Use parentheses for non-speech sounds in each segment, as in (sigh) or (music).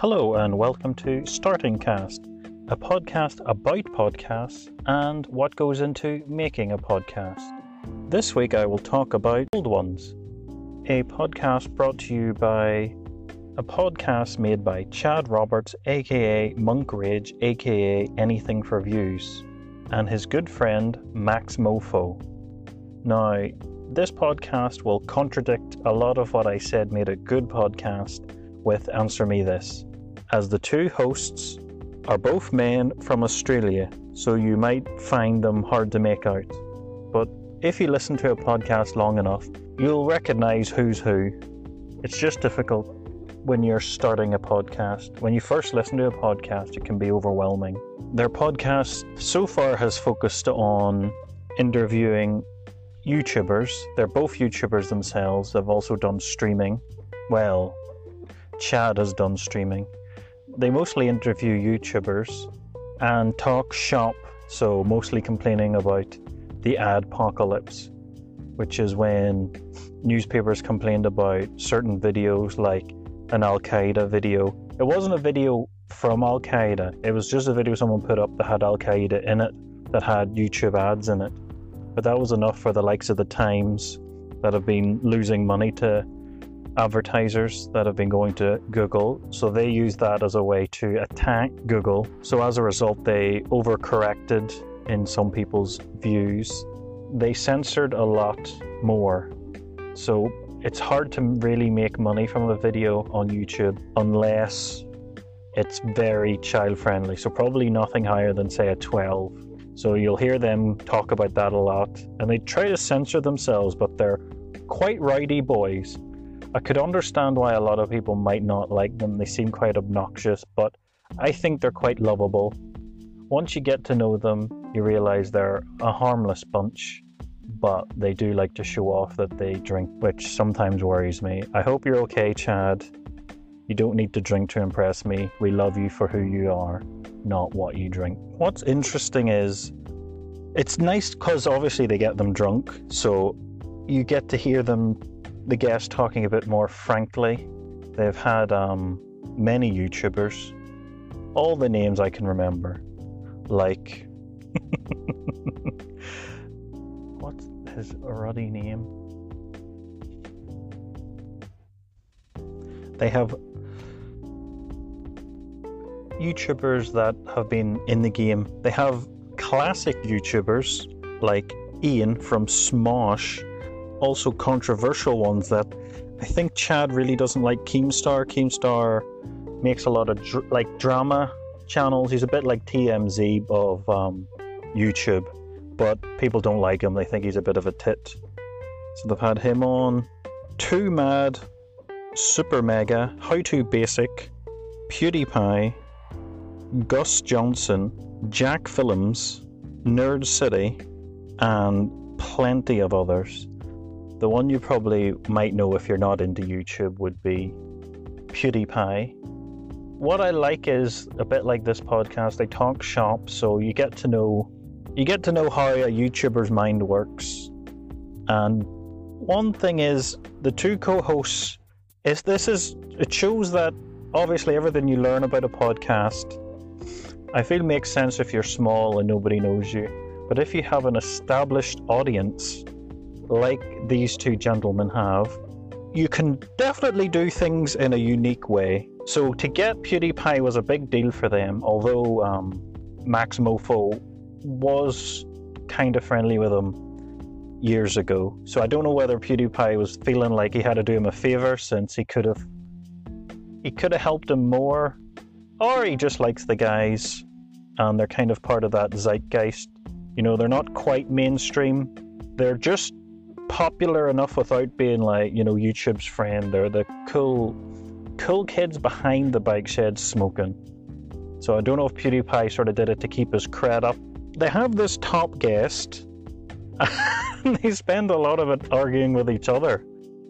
Hello, and welcome to Starting Cast, a podcast about podcasts and what goes into making a podcast. This week I will talk about Cold Ones, a podcast brought to you by a podcast made by Chad Roberts, aka Monk Rage, aka Anything for Views, and his good friend Maxmoefoe. Now, this podcast will contradict a lot of what I said made a good podcast with Answer Me This, as the two hosts are both men from Australia, so you might find them hard to make out. But if you listen to a podcast long enough, you'll recognize who's who. It's just difficult when you're starting a podcast. When you first listen to a podcast, it can be overwhelming. Their podcast so far has focused on interviewing YouTubers. They're both YouTubers themselves. They've also done streaming. Well, Chad has done streaming. They mostly interview YouTubers and talk shop, so mostly complaining about the ad apocalypse, which is when newspapers complained about certain videos like an Al Qaeda video. It wasn't a video from Al Qaeda, it was just a video someone put up that had Al Qaeda in it, that had YouTube ads in it. But that was enough for the likes of the Times that have been losing money to advertisers that have been going to Google. So they use that as a way to attack Google. So as a result, they overcorrected in some people's views. They censored a lot more. So it's hard to really make money from a video on YouTube unless it's very child friendly. So probably nothing higher than say a 12. So you'll hear them talk about that a lot. And they try to censor themselves, but they're quite righty boys. I could understand why a lot of people might not like them. They seem quite obnoxious, but I think they're quite lovable. Once you get to know them, you realize they're a harmless bunch, but they do like to show off that they drink, which sometimes worries me. I hope you're okay, Chad. You don't need to drink to impress me. We love you for who you are, not what you drink. What's interesting is it's nice because obviously they get them drunk, so you get to hear them, the guests, talking a bit more frankly. They've had um, many YouTubers, all the names I can remember, like. (laughs) what's his ruddy name? They have YouTubers that have been in the game. They have classic YouTubers like Ian from Smosh, also controversial ones that I think Chad really doesn't like Keemstar. Keemstar makes a lot of dr- like drama channels. He's a bit like TMZ of um, YouTube, but people don't like him. They think he's a bit of a tit. So they've had him on. twomad, Super Mega, How to Basic, PewDiePie, Gus Johnson, Jack Films, Nerd City, and plenty of others. The one you probably might know if you're not into YouTube would be PewDiePie. What I like is a bit like this podcast, they talk shop, so you get to know you get to know how a YouTuber's mind works. And one thing is the two co-hosts is this is it shows that obviously everything you learn about a podcast I feel makes sense if you're small and nobody knows you. But if you have an established audience, like these two gentlemen have, you can definitely do things in a unique way. So to get PewDiePie was a big deal for them, although um, Maxmoefoe was kind of friendly with him years ago. So I don't know whether PewDiePie was feeling like he had to do him a favor since he could have he could have helped him more or he just likes the guys and they're kind of part of that zeitgeist. You know, they're not quite mainstream. They're just popular enough without being like, you know, YouTube's friend. They're the cool cool kids behind the bike shed smoking. So I don't know if PewDiePie sort of did it to keep his cred up. They have this top guest (laughs) and they spend a lot of it arguing with each other.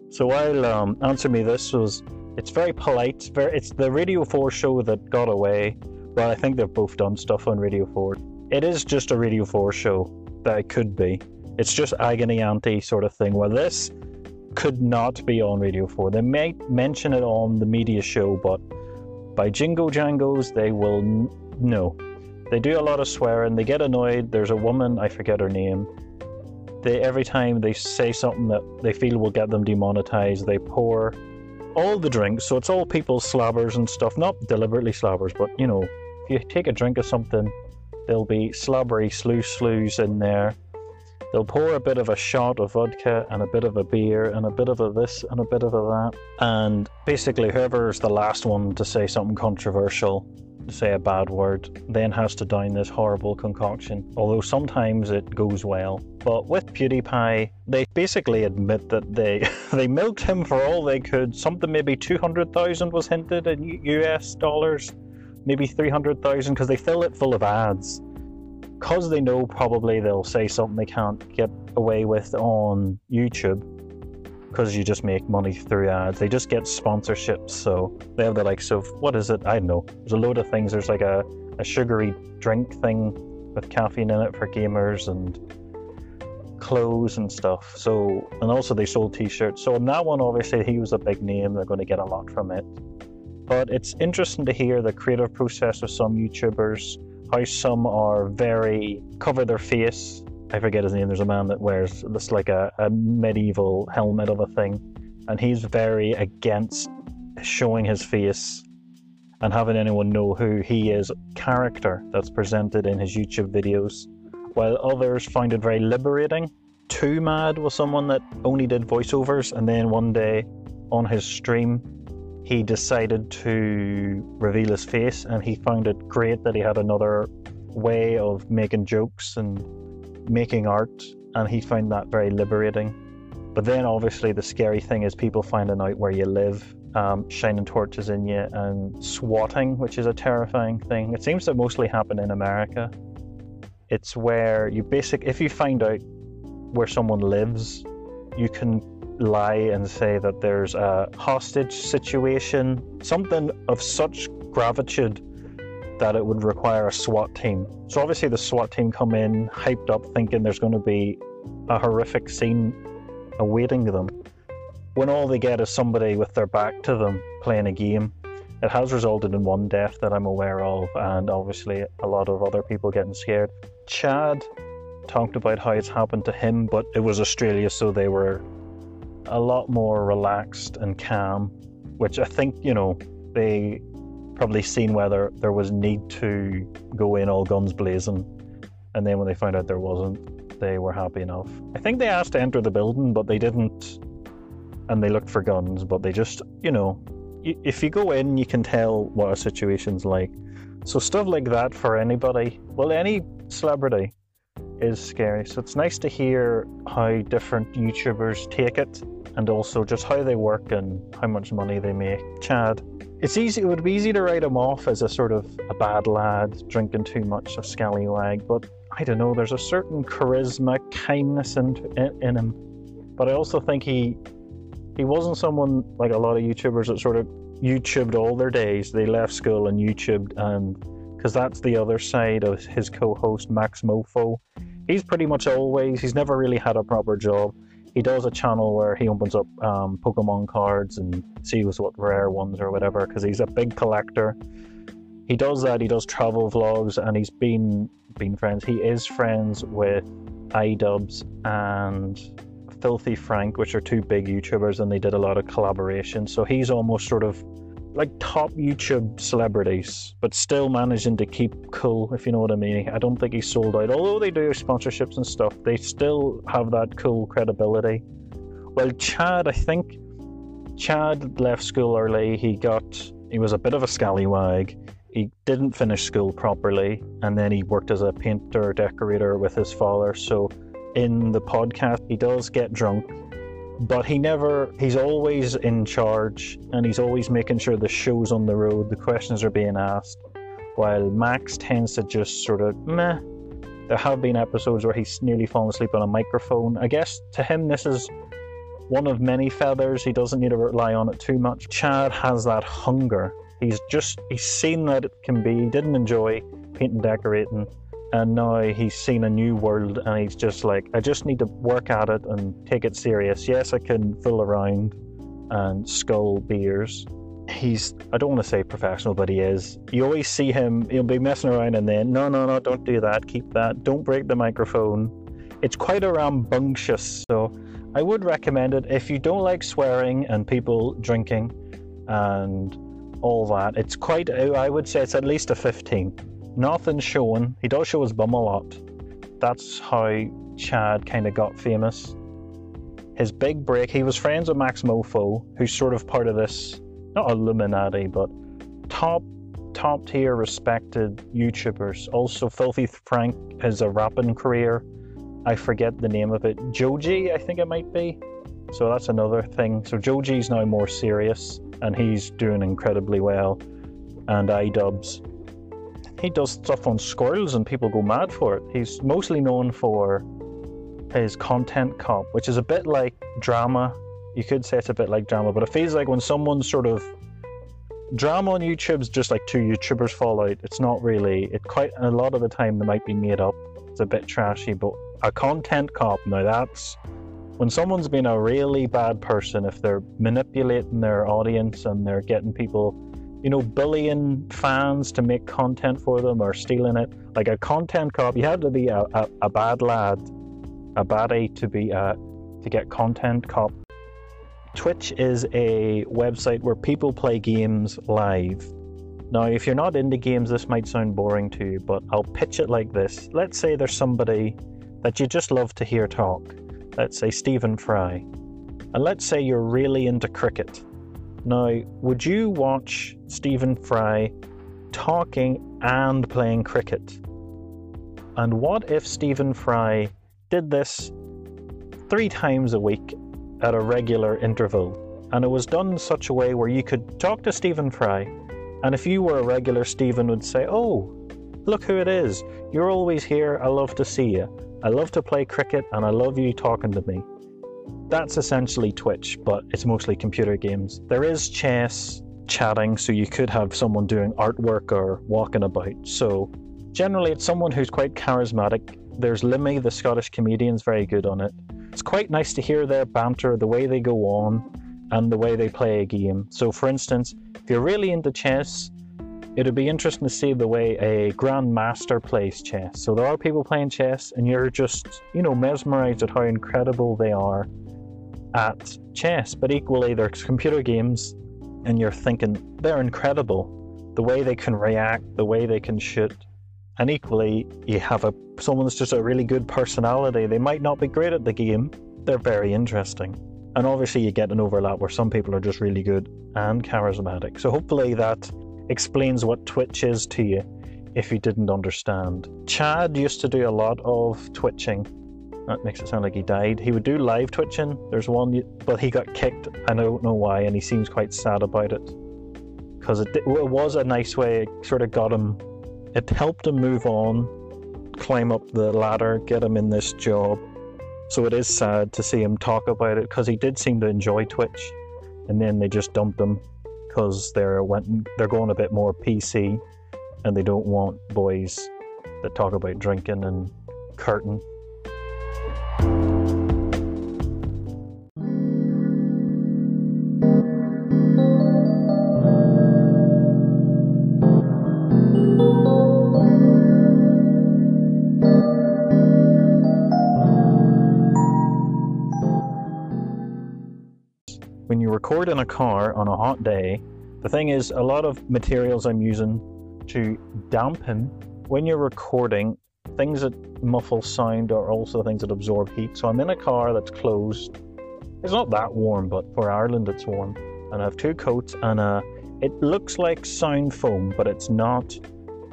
So while um, Answer Me This was it's very polite. Very, it's the Radio 4 show that got away. Well, I think they've both done stuff on Radio 4. It is just a Radio 4 show that it could be. It's just agony ante sort of thing. Well, this could not be on Radio 4. They might mention it on the media show, but by Jingo Jangos, they will no. They do a lot of swearing. They get annoyed. There's a woman, I forget her name. They every time they say something that they feel will get them demonetized, they pour all the drinks. So it's all people's slabbers and stuff, not deliberately slabbers, but you know, if you take a drink of something, there'll be slobbery slew slews in there. They'll pour a bit of a shot of vodka and a bit of a beer and a bit of a this and a bit of a that. And basically, whoever's the last one to say something controversial, say a bad word, then has to down this horrible concoction. Although sometimes it goes well. But with PewDiePie, they basically admit that they (laughs) they milked him for all they could. Something maybe 200,000 was hinted in US dollars, maybe 300,000 because they fill it full of ads because they know probably they'll say something they can't get away with on YouTube because you just make money through ads. They just get sponsorships, so they have the likes of what is it? I don't know. There's a load of things. There's like a, a sugary drink thing with caffeine in it for gamers and clothes and stuff. So and also they sold t-shirts. So in that one obviously he was a big name, they're going to get a lot from it. But it's interesting to hear the creative process of some YouTubers how some are very cover their face. I forget his name. There's a man that wears this like a, a medieval helmet of a thing, and he's very against showing his face and having anyone know who he is character that's presented in his YouTube videos, while others find it very liberating. twomad was someone that only did voiceovers, and then one day on his stream, he decided to reveal his face and he found it great that he had another way of making jokes and making art and he found that very liberating. But then obviously the scary thing is people finding out where you live um, shining torches in you and swatting which is a terrifying thing. It seems to mostly happen in america. It's where you basic if you find out where someone lives you can lie and say that there's a hostage situation, something of such gravitude that it would require a SWAT team. So obviously the SWAT team come in hyped up thinking there's going to be a horrific scene awaiting them. When all they get is somebody with their back to them playing a game. It has resulted in one death that I'm aware of, and obviously a lot of other people getting scared. Chad talked about how it's happened to him, but it was Australia, so they were a lot more relaxed and calm, which I think, you know, they probably seen whether there was need to go in all guns blazing. And then when they found out there wasn't, they were happy enough. I think they asked to enter the building, but they didn't. And they looked for guns, but they just, you know, if you go in, you can tell what a situation's like. So stuff like that for anybody, well, any celebrity is scary. So it's nice to hear how different YouTubers take it and also just how they work and how much money they make. Chad, it's easy. It would be easy to write him off as a sort of a bad lad, drinking too much, a scallywag. But I don't know. There's a certain charisma, kindness in, in, in him. But I also think he he wasn't someone like a lot of YouTubers that sort of YouTubed all their days. They left school and YouTubed, and because that's the other side of his co-host Maxmoefoe. He's pretty much always. He's never really had a proper job he does a channel where he opens up um, Pokemon cards and sees what rare ones or whatever because he's a big collector. He does that. He does travel vlogs, and he's been been friends. He is friends with iDubbbz and Filthy Frank, which are two big YouTubers, and they did a lot of collaboration. So he's almost sort of like top YouTube celebrities, but still managing to keep cool, if you know what I mean. I don't think he's sold out. Although they do sponsorships and stuff, they still have that cool credibility. Well, Chad, I think Chad left school early. He got, he was a bit of a scallywag. He didn't finish school properly, and then he worked as a painter decorator with his father. So, in the podcast, he does get drunk but he never he's always in charge and he's always making sure the show's on the road the questions are being asked while max tends to just sort of meh. There have been episodes where he's nearly fallen asleep on a microphone. I guess to him this is one of many feathers. He doesn't need to rely on it too much. Chad has that hunger. He's just he's seen that it can be. He didn't enjoy painting decorating and now he's seen a new world and he's just like i just need to work at it and take it serious yes i can fool around and skull beers he's I don't want to say professional, but he is. You always see him, he'll be messing around and then, no, no, no, don't do that, keep that, don't break the microphone. It's quite a rambunctious, so I would recommend it if you don't like swearing and people drinking and all that. It's quite, I would say it's at least a 15. Nothing showing. He does show his bum a lot. That's how Chad kind of got famous. His big break, he was friends with Maxmoefoe, who's sort of part of this not Illuminati, but top top tier respected YouTubers. Also, Filthy Frank has a rapping career. I forget the name of it. Joji, I think it might be. So that's another thing. So Joji's now more serious and he's doing incredibly well. And iDubbbz. He does stuff on Squirrels and people go mad for it. He's mostly known for his content cop, which is a bit like drama you could say it's a bit like drama, but it feels like when someone sort of drama on YouTube's just like two YouTubers fall out. It's not really. It quite a lot of the time they might be made up. It's a bit trashy, but a content cop now that's when someone's been a really bad person. If they're manipulating their audience and they're getting people, you know, bullying fans to make content for them or stealing it, like a content cop, you have to be a, a, a bad lad, a baddie to be a to get content cop Twitch is a website where people play games live. Now, if you're not into games, this might sound boring to you, but I'll pitch it like this. Let's say there's somebody that you just love to hear talk. Let's say Stephen Fry. And let's say you're really into cricket. Now, would you watch Stephen Fry talking and playing cricket? And what if Stephen Fry did this three times a week at a regular interval, and it was done in such a way where you could talk to Stephen Fry, and if you were a regular, Stephen would say, Oh, look who it is. You're always here. I love to see you. I love to play cricket, and I love you talking to me. That's essentially Twitch, but it's mostly computer games. There is chess, chatting, so you could have someone doing artwork or walking about. So generally, it's someone who's quite charismatic. There's Limmy, the Scottish comedian, is very good on it. It's quite nice to hear their banter, the way they go on, and the way they play a game. So, for instance, if you're really into chess, it'd be interesting to see the way a grandmaster plays chess. So, there are people playing chess, and you're just, you know, mesmerized at how incredible they are at chess. But equally, there's computer games, and you're thinking they're incredible. The way they can react, the way they can shoot, and equally, you have a someone that's just a really good personality. They might not be great at the game, they're very interesting. And obviously, you get an overlap where some people are just really good and charismatic. So, hopefully, that explains what Twitch is to you if you didn't understand. Chad used to do a lot of twitching. That makes it sound like he died. He would do live twitching. There's one, but he got kicked. I don't know why, and he seems quite sad about it. Because it, it was a nice way, it sort of got him it helped him move on, climb up the ladder, get him in this job. So it is sad to see him talk about it because he did seem to enjoy Twitch, and then they just dumped him because they're went they're going a bit more PC, and they don't want boys that talk about drinking and curtain. Record in a car on a hot day, the thing is, a lot of materials I'm using to dampen when you're recording, things that muffle sound are also things that absorb heat. So I'm in a car that's closed. It's not that warm, but for Ireland it's warm. And I have two coats and a, it looks like sound foam, but it's not.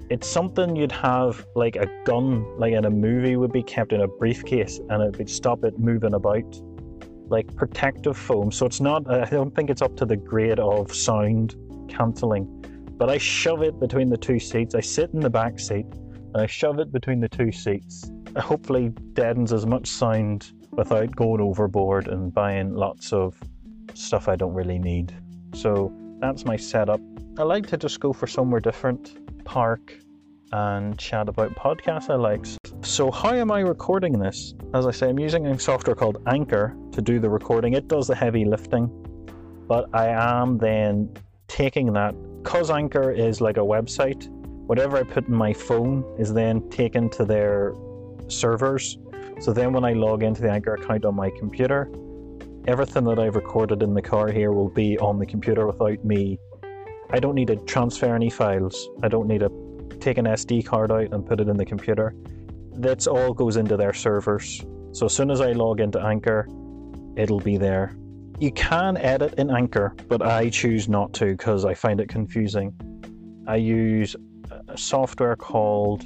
It's something you'd have like a gun, like in a movie, would be kept in a briefcase and it would stop it moving about like protective foam. So it's not, I don't think it's up to the grade of sound cancelling. But I shove it between the two seats. I sit in the back seat and I shove it between the two seats. It hopefully deadens as much sound without going overboard and buying lots of stuff I don't really need. So that's my setup. I like to just go for somewhere different, park, and chat about podcasts I like. So, how am I recording this? As I say, I'm using a software called Anchor to do the recording. It does the heavy lifting, but I am then taking that, because Anchor is like a website, whatever I put in my phone is then taken to their servers. So then when I log into the Anchor account on my computer, everything that I've recorded in the car here will be on the computer without me. I don't need to transfer any files. I don't need to take an SD card out and put it in the computer. That's all goes into their servers. So as soon as I log into Anchor, it'll be there. You can edit in Anchor, but I choose not to because I find it confusing. I use a software called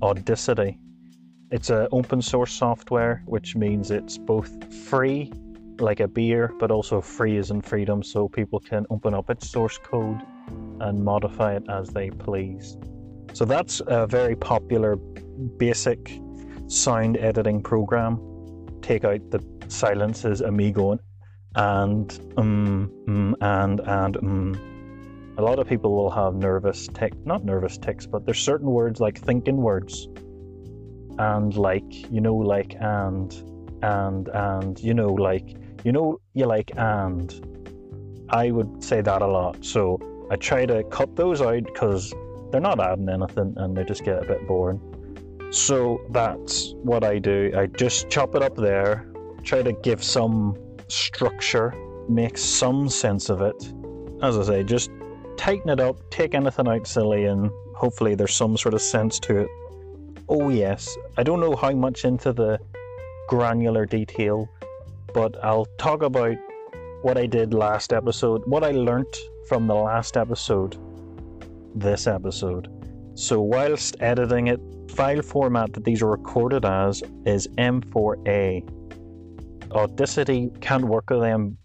Audacity. It's an open source software, which means it's both free, like a beer, but also free as in freedom, so people can open up its source code and modify it as they please. So that's a very popular, basic sound editing program. Take out the silences, amigo, and um, um, and and um. A lot of people will have nervous tick, not nervous ticks, but there's certain words like thinking words, and like you know, like and and and you know, like you know, you like and. I would say that a lot, so I try to cut those out because they're not adding anything and they just get a bit boring. So that's what I do. I just chop it up there, try to give some structure, make some sense of it. As I say, just tighten it up, take anything out silly, and hopefully there's some sort of sense to it. Oh, yes, I don't know how much into the granular detail, but I'll talk about what I did last episode, what I learnt from the last episode, this episode. So, whilst editing it, file format that these are recorded as is M4A. Audacity can't work with them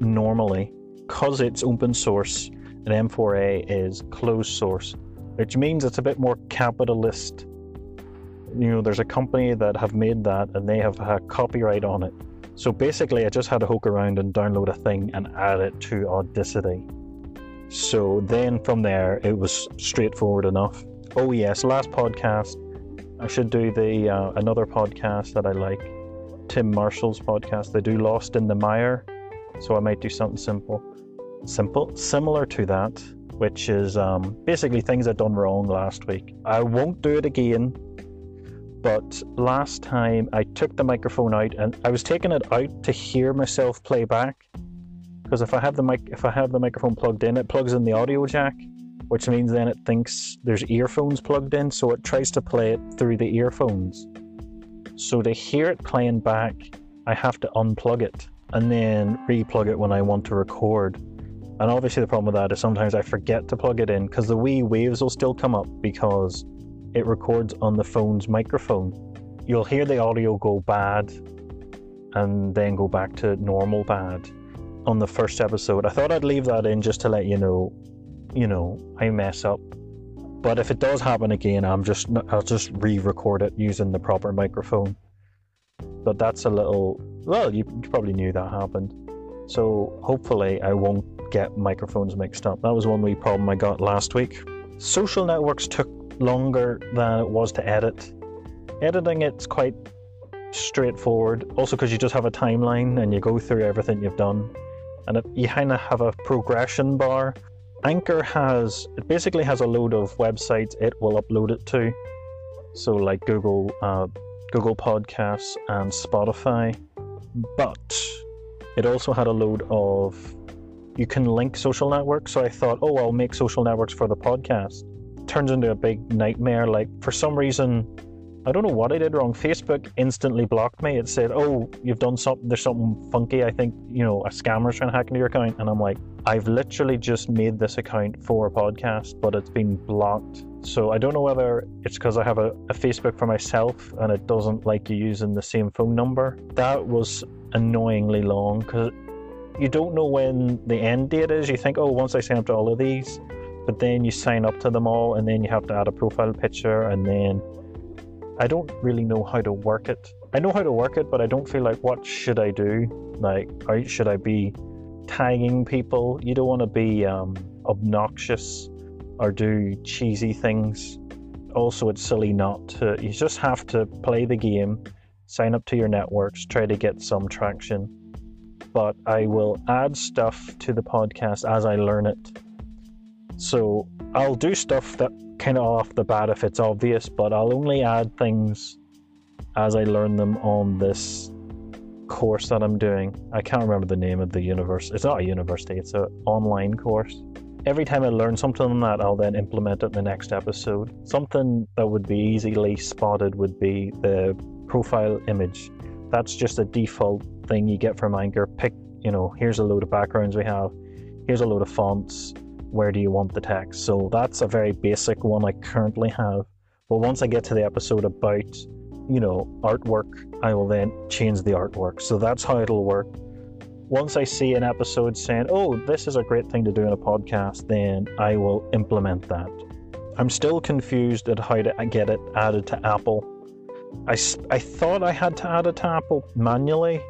normally because it's open source and M4A is closed source, which means it's a bit more capitalist. You know, there's a company that have made that and they have had copyright on it. So basically, I just had to hook around and download a thing and add it to Audacity. So then from there, it was straightforward enough. Oh yes, last podcast. I should do the uh, another podcast that I like, Tim Marshall's podcast. They do Lost in the Mire, so I might do something simple, simple, similar to that, which is um, basically things I've done wrong last week. I won't do it again, but last time I took the microphone out and I was taking it out to hear myself play back because if I have the mic, if I have the microphone plugged in, it plugs in the audio jack, which means then it thinks there's earphones plugged in, so it tries to play it through the earphones. So to hear it playing back, I have to unplug it and then re-plug it when I want to record. And obviously, the problem with that is sometimes I forget to plug it in because the wee waves will still come up because it records on the phone's microphone. You'll hear the audio go bad and then go back to normal bad on the first episode. I thought I'd leave that in just to let you know, you know, I mess up. But if it does happen again, I'm just I'll just re-record it using the proper microphone. But that's a little well, you, probably knew that happened. So hopefully I won't get microphones mixed up. That was one wee problem I got last week. Social networks took longer than it was to edit. Editing it's quite straightforward. Also because you just have a timeline and you go through everything you've done and it, you kind of have a progression bar. Anchor has it basically has a load of websites it will upload it to, so like Google, uh, Google Podcasts and Spotify, but it also had a load of you can link social networks. So I thought, oh, I'll make social networks for the podcast. Turns into a big nightmare. Like for some reason, I don't know what I did wrong. Facebook instantly blocked me. It said, "Oh, you've done something. There's something funky. I think you know a scammer's trying to hack into your account." And I'm like, "I've literally just made this account for a podcast, but it's been blocked." So I don't know whether it's because I have a, a Facebook for myself and it doesn't like you using the same phone number. That was annoyingly long because you don't know when the end date is. You think, "Oh, once I sign up to all of these," but then you sign up to them all, and then you have to add a profile picture, and then I don't really know how to work it. I know how to work it, but I don't feel like what should I do? Like, should I be tagging people? You don't want to be um, obnoxious or do cheesy things. Also, it's silly not to. You just have to play the game, sign up to your networks, try to get some traction. But I will add stuff to the podcast as I learn it. So I'll do stuff that kind of off the bat if it's obvious, but I'll only add things as I learn them on this course that I'm doing. I can't remember the name of the university. It's not a university, it's an online course. Every time I learn something on that, I'll then implement it in the next episode. Something that would be easily spotted would be the profile image. That's just a default thing you get from Anchor. Pick, you know, here's a load of backgrounds we have, here's a load of fonts, where do you want the text? So that's a very basic one I currently have. But once I get to the episode about, you know, artwork, I will then change the artwork. So that's how it'll work. Once I see an episode saying, oh, this is a great thing to do in a podcast, then I will implement that. I'm still confused at how to get it added to Apple. I, I thought I had to add it to Apple manually,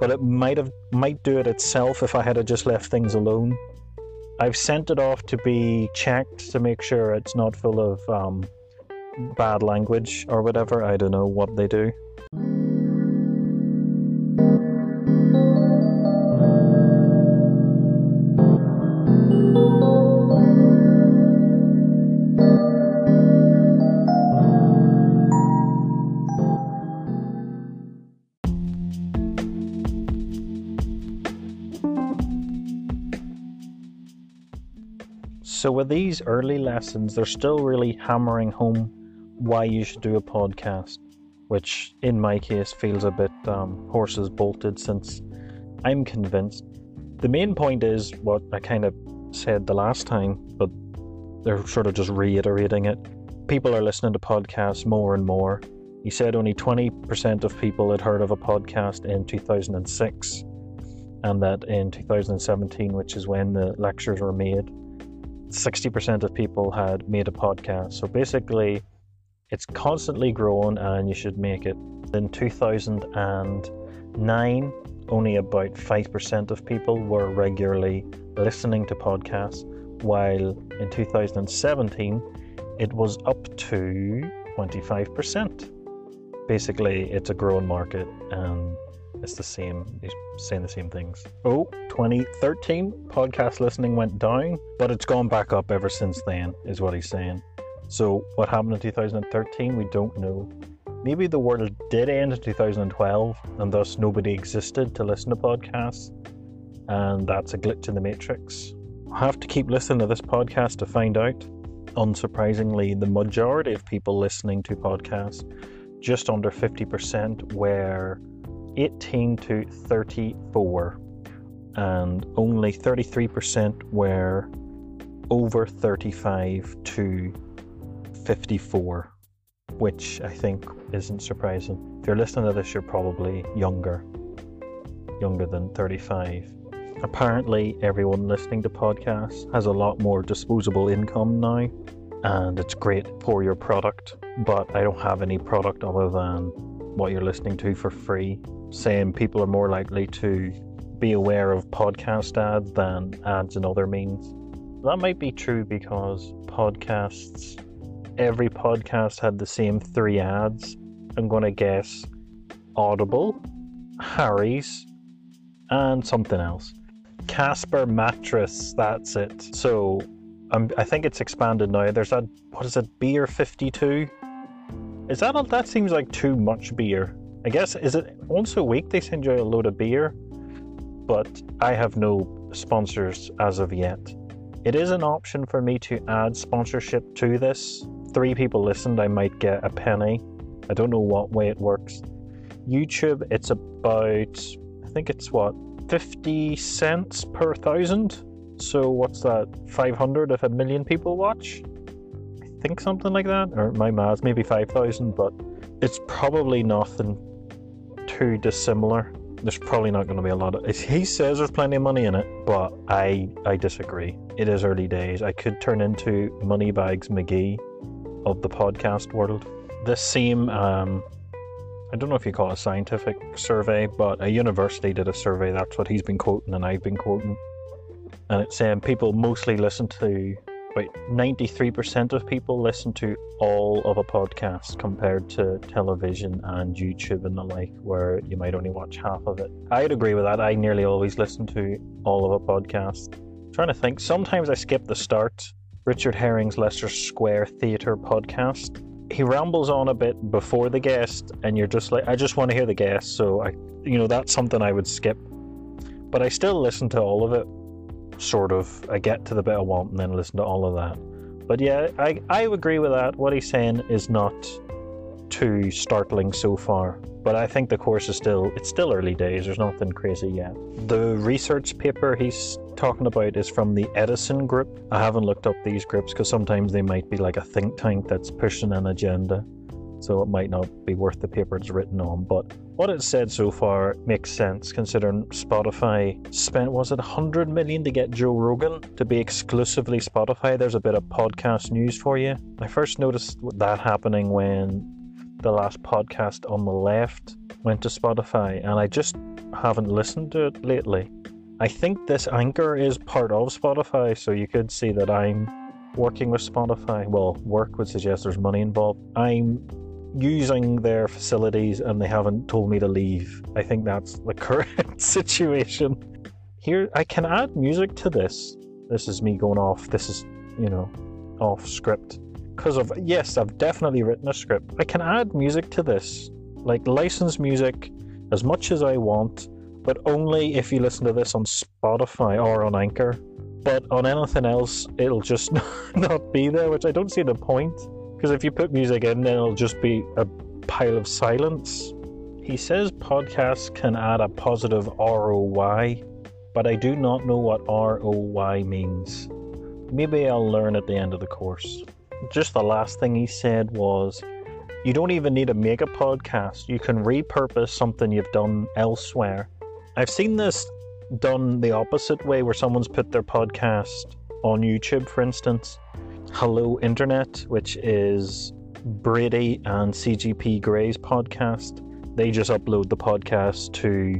but it might have might do it itself if I had just left things alone. I've sent it off to be checked to make sure it's not full of um, bad language or whatever. I don't know what they do. So, with these early lessons, they're still really hammering home why you should do a podcast, which in my case feels a bit um, horses bolted since I'm convinced. The main point is what I kind of said the last time, but they're sort of just reiterating it. People are listening to podcasts more and more. He said only 20% of people had heard of a podcast in 2006, and that in 2017, which is when the lectures were made, 60% of people had made a podcast. So basically, it's constantly growing and you should make it. In 2009, only about 5% of people were regularly listening to podcasts, while in 2017, it was up to 25%. Basically, it's a growing market and it's the same, he's saying the same things. Oh, 2013, podcast listening went down, but it's gone back up ever since then, is what he's saying. So, what happened in 2013, we don't know. Maybe the world did end in 2012, and thus nobody existed to listen to podcasts, and that's a glitch in the matrix. I have to keep listening to this podcast to find out. Unsurprisingly, the majority of people listening to podcasts, just under 50%, were 18 to 34, and only 33% were over 35 to 54, which I think isn't surprising. If you're listening to this, you're probably younger, younger than 35. Apparently, everyone listening to podcasts has a lot more disposable income now, and it's great for your product. But I don't have any product other than what you're listening to for free saying people are more likely to be aware of podcast ads than ads in other means. That might be true because podcasts, every podcast had the same three ads. I'm going to guess Audible, Harry's, and something else. Casper mattress, that's it. So I think it's expanded now. There's that, what is it, beer 52? Is that, that seems like too much beer. I guess is it once a week they send you a load of beer, but I have no sponsors as of yet. It is an option for me to add sponsorship to this. Three people listened, I might get a penny. I don't know what way it works. YouTube, it's about, I think it's what, 50 cents per thousand? So what's that, 500 if a million people watch? I think something like that, or my maths, maybe 5,000, but it's probably nothing too dissimilar. There's probably not going to be a lot of. He says there's plenty of money in it, but I I disagree. It is early days. I could turn into Moneybags McGee of the podcast world. This same, um, I don't know if you call it a scientific survey, but a university did a survey. That's what he's been quoting, and I've been quoting. And it's saying people mostly listen to about 93% of people listen to all of a podcast compared to television and YouTube and the like, where you might only watch half of it. I'd agree with that. I nearly always listen to all of a podcast. I'm trying to think, sometimes I skip the start Richard Herring's Leicester Square Theatre podcast. He rambles on a bit before the guest, and you're just like, I just want to hear the guest, so I, you know, that's something I would skip. But I still listen to all of it, sort of. I get to the bit I want and then listen to all of that. But yeah, I, I agree with that. What he's saying is not too startling so far. But I think the course is still it's still early days. There's nothing crazy yet. The research paper he's talking about is from the Edison group. I haven't looked up these groups because sometimes they might be like a think tank that's pushing an agenda. So it might not be worth the paper it's written on. But what it said so far makes sense considering Spotify spent was it 100 million to get Joe Rogan to be exclusively Spotify. There's a bit of podcast news for you. I first noticed that happening when the last podcast on the left went to Spotify, and I just haven't listened to it lately. I think this anchor is part of Spotify, so you could see that I'm working with Spotify. Well, work would suggest there's money involved. I'm using their facilities and they haven't told me to leave. I think that's the (laughs) current situation. Here, I can add music to this. This is me going off. This is, you know, off script because of yes, I've definitely written a script. I can add music to this, like license music as much as I want, but only if you listen to this on Spotify or on Anchor. But on anything else, it'll just (laughs) not be there, which I don't see the point. Because if you put music in, then it'll just be a pile of silence. He says podcasts can add a positive ROI, but I do not know what ROI means. Maybe I'll learn at the end of the course just the last thing he said was you don't even need to make a podcast. You can repurpose something you've done elsewhere. I've seen this done the opposite way where someone's put their podcast on YouTube, for instance. Hello Internet, which is Brady and CGP Grey's podcast. They just upload the podcast to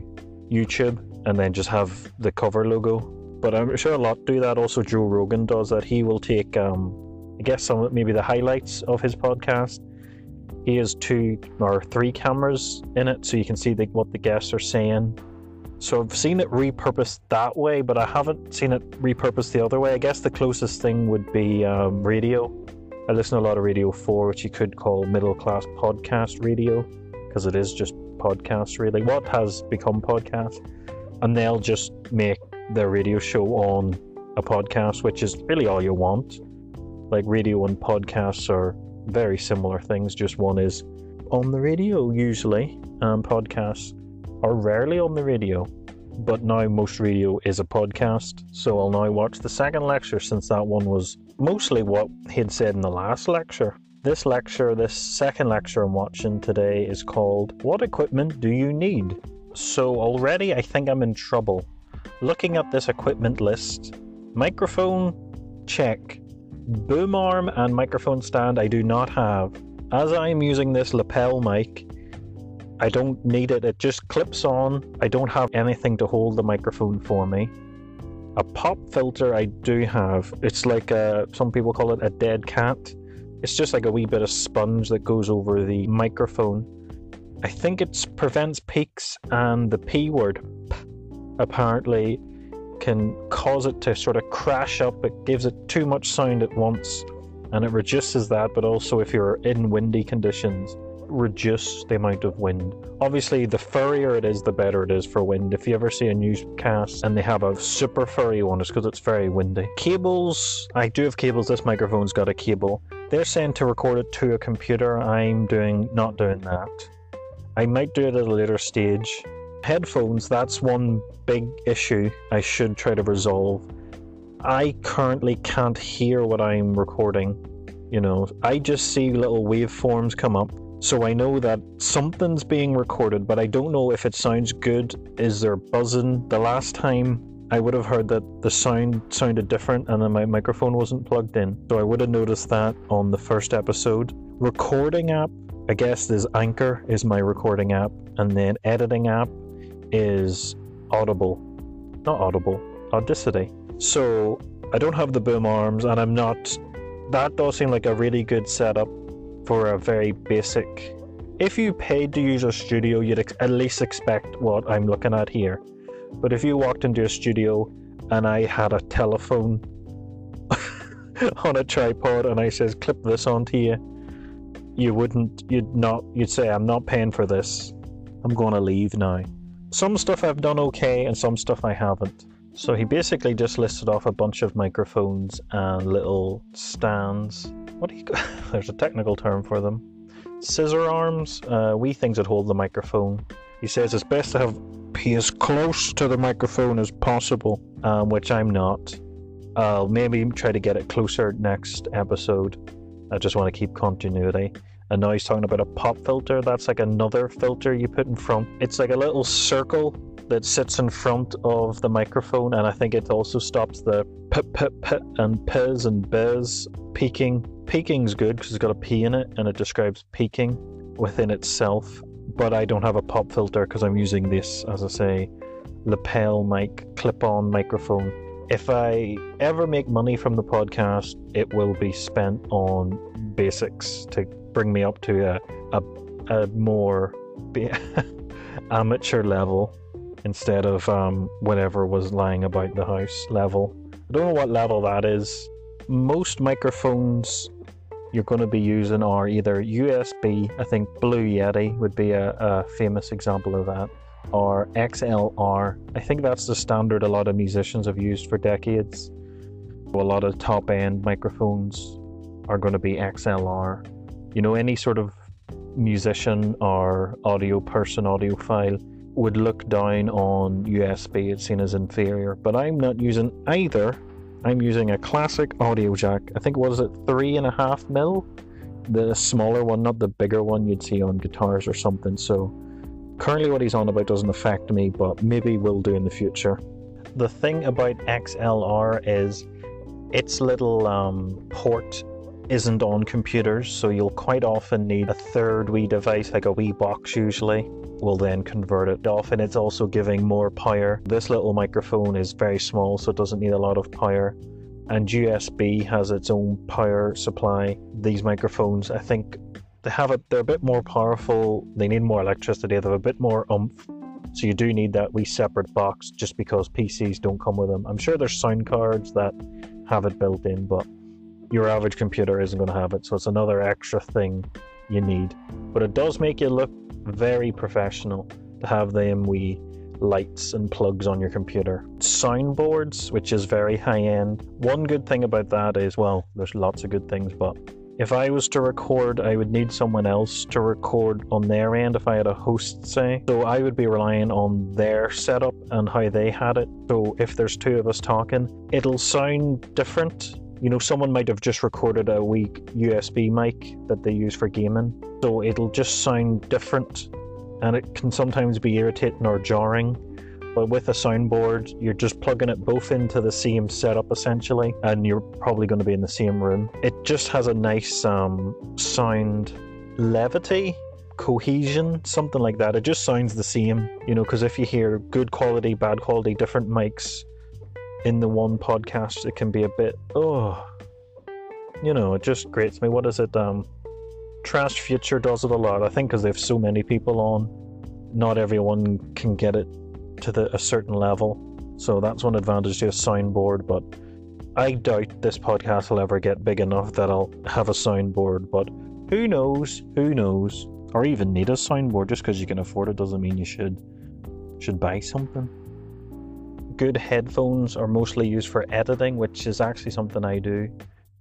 YouTube and then just have the cover logo. But I'm sure a lot do that. Also, Joe Rogan does that. He will take um, I guess some maybe the highlights of his podcast. He has two or three cameras in it, so you can see the, what the guests are saying. So I've seen it repurposed that way, but I haven't seen it repurposed the other way. I guess the closest thing would be um, radio. I listen to a lot of Radio 4, which you could call middle class podcast radio, because it is just podcast, really. What has become podcast? And they'll just make their radio show on a podcast, which is really all you want like radio and podcasts are very similar things. Just one is on the radio usually, and podcasts are rarely on the radio. But now most radio is a podcast, so I'll now watch the second lecture since that one was mostly what he'd said in the last lecture. This lecture, this second lecture I'm watching today, is called What Equipment Do You Need? So already I think I'm in trouble. Looking at this equipment list, microphone, check. Boom arm and microphone stand I do not have. As I'm using this lapel mic, I don't need it. It just clips on. I don't have anything to hold the microphone for me. A pop filter I do have. It's like a, some people call it a dead cat. It's just like a wee bit of sponge that goes over the microphone. I think it prevents peaks and the P word, apparently can cause it to sort of crash up. It gives it too much sound at once and it reduces that, but also if you're in windy conditions, reduce the amount of wind. Obviously, the furrier it is, the better it is for wind. If you ever see a newscast and they have a super furry one, it's because it's very windy. Cables, I do have cables. This microphone's got a cable. They're saying to record it to a computer. I'm doing not doing that. I might do it at a later stage. Headphones, that's one big issue I should try to resolve. I currently can't hear what I'm recording. You know, I just see little waveforms come up. So I know that something's being recorded, but I don't know if it sounds good. Is there buzzing? The last time I would have heard that the sound sounded different and then my microphone wasn't plugged in. So I would have noticed that on the first episode. Recording app, I guess is Anchor is my recording app, and then editing app is Audible. Not Audible, Audacity. So I don't have the boom arms, and I'm not. That does seem like a really good setup for a very basic. If you paid to use a studio, you'd ex- at least expect what I'm looking at here. But if you walked into a studio and I had a telephone (laughs) on a tripod and I says clip this onto you, you wouldn't you'd not you'd say I'm not paying for this. I'm going to leave now. Some stuff I've done okay and some stuff I haven't. So he basically just listed off a bunch of microphones and little stands. What do you? (laughs) There's a technical term for them. Scissor arms, uh, wee things that hold the microphone. He says it's best to have be as close to the microphone as possible, um, which I'm not. I'll maybe try to get it closer next episode. I just want to keep continuity. And now he's talking about a pop filter. That's like another filter you put in front. It's like a little circle that sits in front of the microphone, and I think it also stops the pip pip pip and piz and biz peaking. Peaking's good because it's got a p in it, and it describes peaking within itself. But I don't have a pop filter because I'm using this, as I say, lapel mic, clip-on microphone. If I ever make money from the podcast, it will be spent on basics to bring me up to a a, a more (laughs) amateur level instead of um, whatever was lying about the house level. I don't know what level that is. Most microphones you're going to be using are either USB, I think Blue Yeti would be a, a famous example of that, or XLR. I think that's the standard a lot of musicians have used for decades. A lot of top end microphones are going to be XLR. You know, any sort of musician or audio person, audiophile would look down on USB, it's seen as inferior. But I'm not using either. I'm using a classic audio jack. I think was it three and a half mil, the smaller one, not the bigger one you'd see on guitars or something. So currently, what he's on about doesn't affect me, but maybe will do in the future. The thing about XLR is its little um, port isn't on computers, so you'll quite often need a third wee device, like a wee box usually, will then convert it off and it's also giving more power. This little microphone is very small so it doesn't need a lot of power and USB has its own power supply. These microphones I think they have it they're a bit more powerful, they need more electricity, they have a bit more oomph. So you do need that wee separate box just because PCs don't come with them. I'm sure there's sound cards that have it built in, but your average computer isn't going to have it, so it's another extra thing you need. But it does make you look very professional to have them wee lights and plugs on your computer. Soundboards, which is very high end. One good thing about that is, well, there's lots of good things, but if I was to record, I would need someone else to record on their end if I had a host, say. So I would be relying on their setup and how they had it. So if there's two of us talking, it'll sound different you know, someone might have just recorded a weak USB mic that they use for gaming, so it'll just sound different and it can sometimes be irritating or jarring. But with a soundboard, you're just plugging it both into the same setup essentially, and you're probably going to be in the same room. It just has a nice um, sound levity, cohesion, something like that. It just sounds the same, you know, because if you hear good quality, bad quality, different mics, in the one podcast, it can be a bit, oh, you know, it just grates me. What is it? Um, Trash Future does it a lot. I think because they have so many people on, not everyone can get it to the, a certain level. So that's one advantage to a soundboard. But I doubt this podcast will ever get big enough that I'll have a soundboard. But who knows? Who knows? Or even need a soundboard just because you can afford it doesn't mean you should should buy something good headphones are mostly used for editing, which is actually something I do.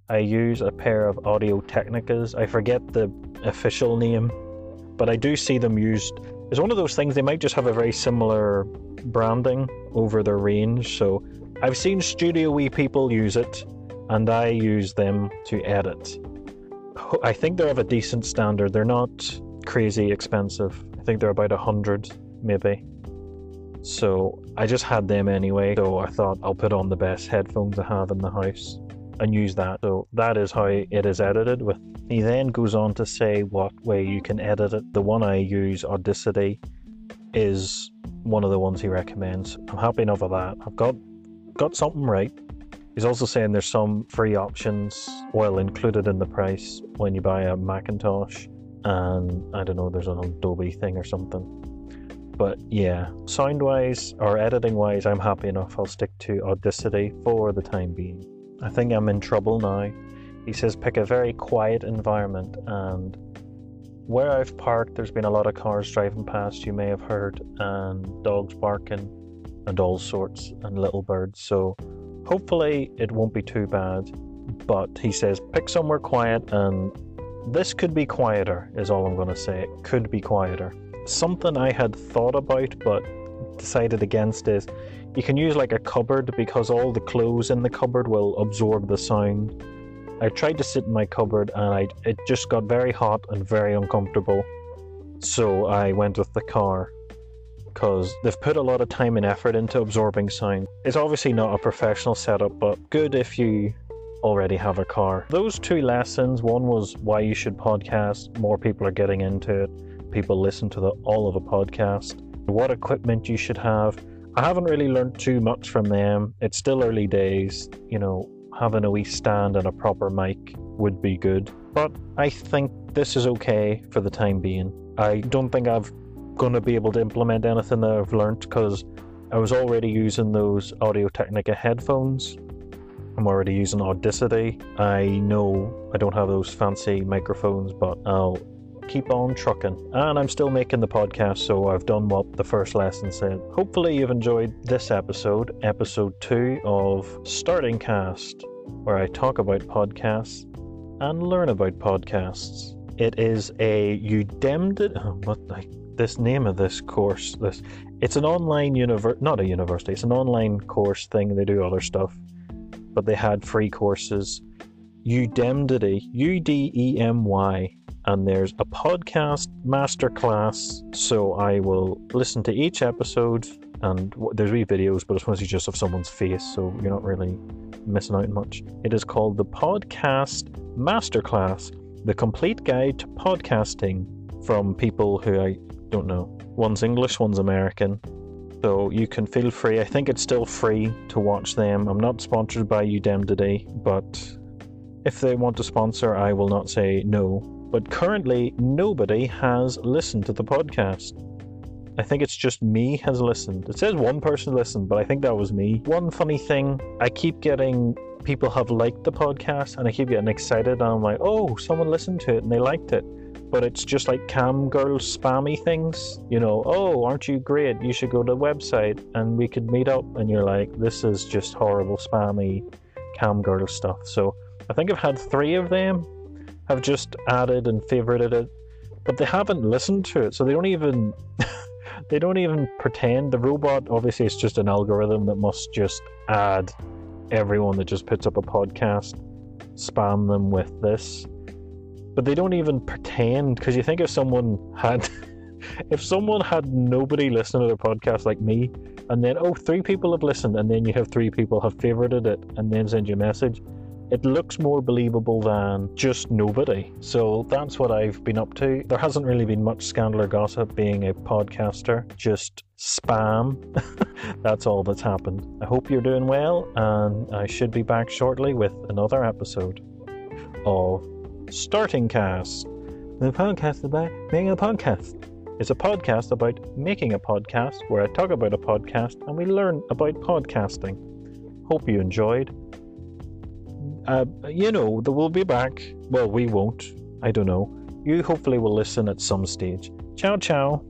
I use a pair of Audio Technicas. I forget the official name, but I do see them used. It's one of those things, they might just have a very similar branding over their range. So I've seen Studio Wee people use it, and I use them to edit. I think they're of a decent standard. They're not crazy expensive. I think they're about a hundred, maybe. So I just had them anyway, so I thought I'll put on the best headphones I have in the house and use that. So that is how it is edited with. He then goes on to say what way you can edit it. The one I use, Audacity, is one of the ones he recommends. I'm happy enough with that. I've got got something right. He's also saying there's some free options, well included in the price when you buy a Macintosh, and I don't know, there's an Adobe thing or something. But yeah, sound wise or editing wise, I'm happy enough. I'll stick to Audacity for the time being. I think I'm in trouble now. He says pick a very quiet environment and where I've parked there's been a lot of cars driving past you may have heard and dogs barking and all sorts and little birds so hopefully it won't be too bad but he says pick somewhere quiet and this could be quieter is all I'm going to say it could be quieter something I had thought about but decided against is you can use like a cupboard because all the clothes in the cupboard will absorb the sound. I tried to sit in my cupboard and I it just got very hot and very uncomfortable. So I went with the car because they've put a lot of time and effort into absorbing sound. It's obviously not a professional setup, but good if you already have a car. Those two lessons, one was why you should podcast, more people are getting into it, people listen to the, all of a podcast, what equipment you should have, I haven't really learned too much from them. It's still early days. You know, having a wee stand and a proper mic would be good. But I think this is okay for the time being. I don't think I've going to be able to implement anything that I've learned because I was already using those Audio Technica headphones. I'm already using Audacity. I know I don't have those fancy microphones, but I'll keep on trucking. And I'm still making the podcast, so I've done what the first lesson said. Hopefully, you've enjoyed this episode, episode two of Starting Cast, where I talk about podcasts and learn about podcasts. It is a Udemy. Oh, what like this name of this course? This it's an online univer not a university. It's an online course thing. They do other stuff, but they had free courses. Udemy, U D E M Y and there's a podcast masterclass. So I will listen to each episode, and there's wee videos, but it's mostly just of someone's face, so you're not really missing out much. It is called the Podcast Masterclass The Complete Guide to Podcasting from people who I don't know. One's English, one's American. So you can feel free. I think it's still free to watch them. I'm not sponsored by Udemy, but if they want to sponsor, I will not say no but currently nobody has listened to the podcast. I think it's just me has listened. It says one person listened, but I think that was me. One funny thing, I keep getting people have liked the podcast and I keep getting excited and I'm like, oh, someone listened to it and they liked it. But it's just like cam girl spammy things, you know, oh, aren't you great? You should go to the website and we could meet up. And you're like, this is just horrible spammy cam girl stuff. So I think I've had three of them have just added and favorited it, but they haven't listened to it, so they don't even (laughs) they don't even pretend. The robot obviously is just an algorithm that must just add everyone that just puts up a podcast, spam them with this. But they don't even pretend because you think if someone had (laughs) if someone had nobody listening to their podcast like me, and then oh three people have listened, and then you have three people have favorited it, and then send you a message, it looks more believable than just nobody. So that's what I've been up to. There hasn't really been much scandal or gossip being a podcaster, just spam. (laughs) that's all that's happened. I hope you're doing well, and I should be back shortly with another episode of Starting Cast. The podcast about making a podcast. It's a podcast about making a podcast where I talk about a podcast and we learn about podcasting. Hope you enjoyed uh, you know, they will be back. Well, we won't. I don't know. You hopefully will listen at some stage. Ciao, ciao.